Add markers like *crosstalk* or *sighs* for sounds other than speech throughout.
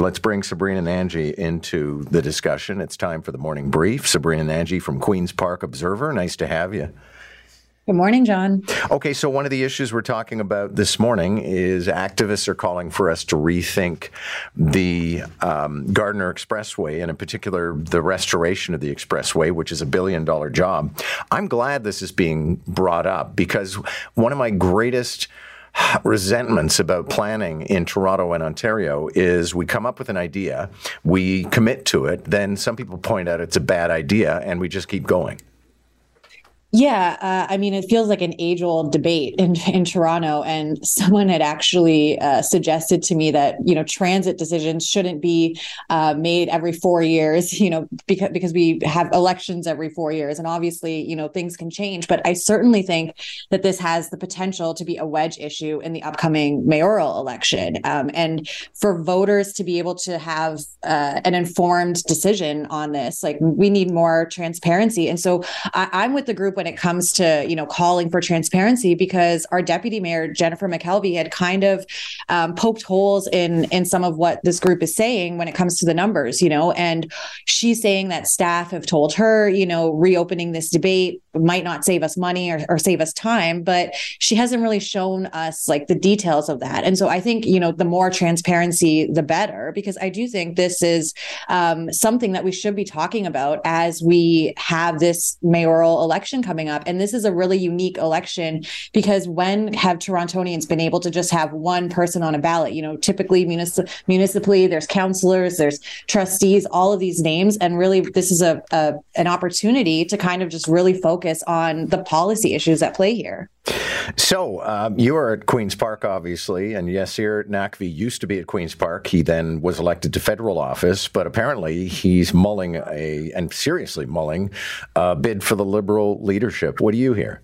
Let's bring Sabrina Nanji into the discussion. It's time for the morning brief. Sabrina Nanji from Queen's Park Observer. Nice to have you. Good morning, John. Okay, so one of the issues we're talking about this morning is activists are calling for us to rethink the um, Gardiner Expressway, and in particular, the restoration of the expressway, which is a billion dollar job. I'm glad this is being brought up because one of my greatest *sighs* resentments about planning in Toronto and Ontario is we come up with an idea, we commit to it, then some people point out it's a bad idea, and we just keep going. Yeah, uh, I mean, it feels like an age-old debate in in Toronto, and someone had actually uh, suggested to me that you know transit decisions shouldn't be uh, made every four years, *laughs* you know, because because we have elections every four years, and obviously, you know, things can change. But I certainly think that this has the potential to be a wedge issue in the upcoming mayoral election, um, and for voters to be able to have uh, an informed decision on this, like we need more transparency. And so I, I'm with the group it comes to you know calling for transparency because our deputy mayor Jennifer McKelvey had kind of um, poked holes in in some of what this group is saying when it comes to the numbers, you know, and she's saying that staff have told her, you know, reopening this debate might not save us money or, or save us time, but she hasn't really shown us like the details of that. And so I think you know the more transparency, the better, because I do think this is um, something that we should be talking about as we have this mayoral election coming coming up. And this is a really unique election because when have Torontonians been able to just have one person on a ballot? You know, typically municip- municipally, there's councilors, there's trustees, all of these names. And really, this is a, a an opportunity to kind of just really focus on the policy issues at play here. So um, you are at Queen's Park, obviously, and Yasir Naqvi used to be at Queen's Park. He then was elected to federal office, but apparently he's mulling a and seriously mulling a bid for the Liberal leadership. What do you hear?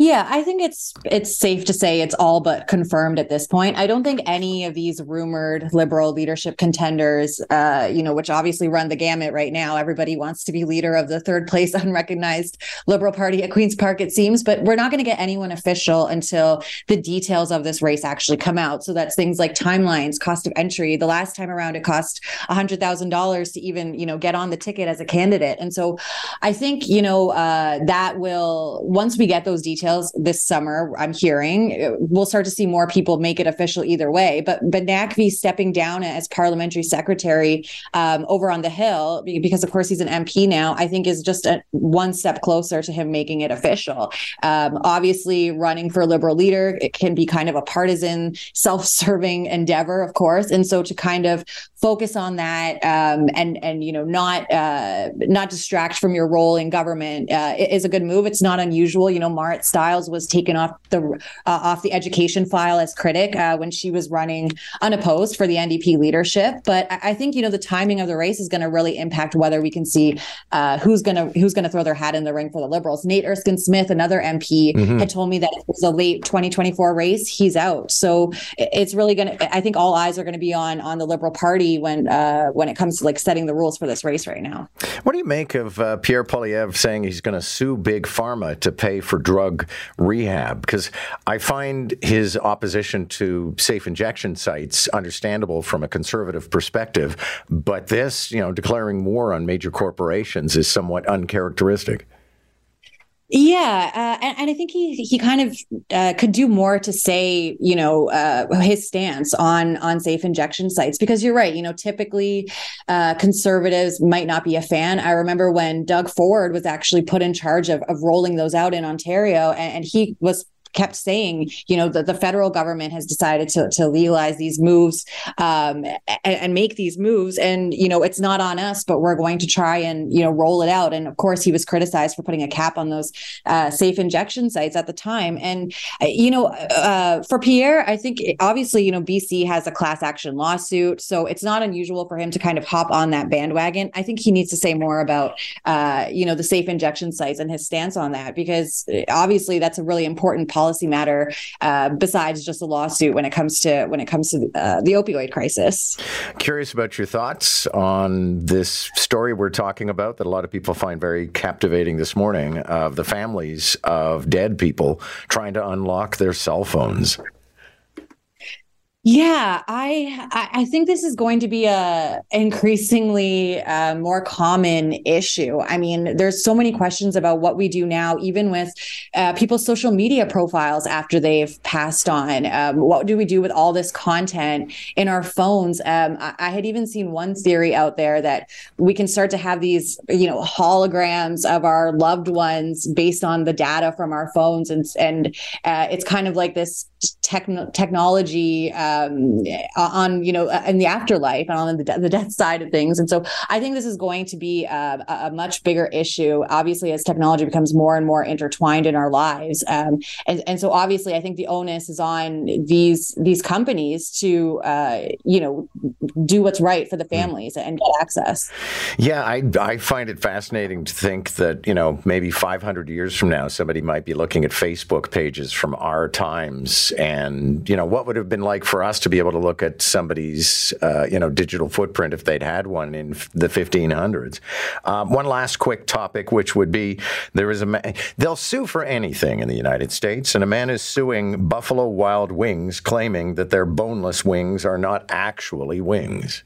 Yeah, I think it's it's safe to say it's all but confirmed at this point. I don't think any of these rumored liberal leadership contenders, uh, you know, which obviously run the gamut right now. Everybody wants to be leader of the third place *laughs* unrecognized Liberal Party at Queens Park, it seems, but we're not going to get anyone official until the details of this race actually come out. So that's things like timelines, cost of entry. The last time around, it cost hundred thousand dollars to even you know get on the ticket as a candidate, and so I think you know uh, that will once we get those details details this summer. I'm hearing we'll start to see more people make it official either way. But but Naqvi stepping down as parliamentary secretary um, over on the Hill because of course he's an MP now. I think is just a, one step closer to him making it official. Um, obviously, running for Liberal leader it can be kind of a partisan, self-serving endeavor, of course, and so to kind of focus on that um, and and you know not uh, not distract from your role in government uh, is a good move. It's not unusual. You know, Marit Stiles was taken off the uh, off the education file as critic uh, when she was running unopposed for the NDP leadership. But I, I think you know the timing of the race is going to really impact whether we can see uh, who's going to who's going to throw their hat in the ring for the Liberals. Nate Erskine Smith, another MP, mm-hmm. had told me that it was a late 2024 race. He's out, so it's really going to. I think all eyes are going to be on on the Liberal Party when uh, when it comes to like setting the rules for this race right now. What do you make of uh, Pierre Poilievre saying he's going to sue Big Pharma to pay for drug rehab because I find his opposition to safe injection sites understandable from a conservative perspective, but this, you know, declaring war on major corporations is somewhat uncharacteristic. Yeah, uh, and, and, I think he he kind of uh, could do more to say, you know, uh, his stance on on safe injection sites because you're right. You know, typically uh, conservatives might not be a fan. I remember when Doug Ford was actually put in charge of of rolling those out in Ontario, and, and he was kept saying, you know, that the federal government has decided to, to legalize these moves um, and, and, make these moves. And, you know, it's not on us, but we're going to try and, you know, roll it out. And of course, he was criticized for putting a cap on those uh, safe injection sites at the time. And, uh, you know, uh, for Pierre, I think obviously, you know, BC has a class action lawsuit. So it's not unusual for him to kind of hop on that bandwagon. I think he needs to say more about, uh, you know, the safe injection sites and his stance on that, because uh, obviously that's a really important policy matter uh, besides just a lawsuit when it comes to when it comes to uh, the opioid crisis. Curious about your thoughts on this story we're talking about that a lot of people find very captivating this morning of the families of dead people trying to unlock their cell phones. Yeah, I I think this is going to be a increasingly uh, more common issue. I mean, there's so many questions about what we do now, even with uh, people's social media profiles after they've passed on. Um, what do we do with all this content in our phones? Um, I, I, had even seen one theory out there that we can start to have these, you know, holograms of our loved ones based on the data from our phones, and and uh, it's kind of like this techn- technology. Uh, um, on you know in the afterlife and on the, de- the death side of things. And so I think this is going to be a, a, much bigger issue, obviously, as technology becomes more and more intertwined in our lives. Um, and, and so obviously, I think the onus is on these these companies to uh, you know do what's right for the hmm. families mm. and get access. Yeah, I I find it fascinating to think that you know maybe 500 years from now somebody might be looking at Facebook pages from our times and you know what would have been like for us to be able to look at somebody's uh, you know digital footprint if they'd had one in the 1500s. Um, one last quick topic, which would be there is a ma- they'll sue for anything in the United States, and a man is suing Buffalo Wild Wings, claiming that their boneless wings are not actually wings.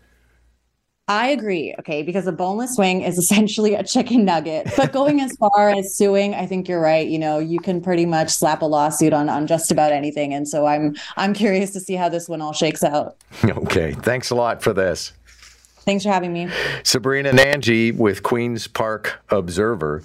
I agree. Okay. Because a boneless wing is essentially a chicken nugget. But going as far as suing, I think you're right. You know, you can pretty much slap a lawsuit on, on just about anything. And so I'm I'm curious to see how this one all shakes out. *laughs* Okay. Thanks a lot for this. Thanks for having me. Sabrina Nanji with Queen's Park Observer.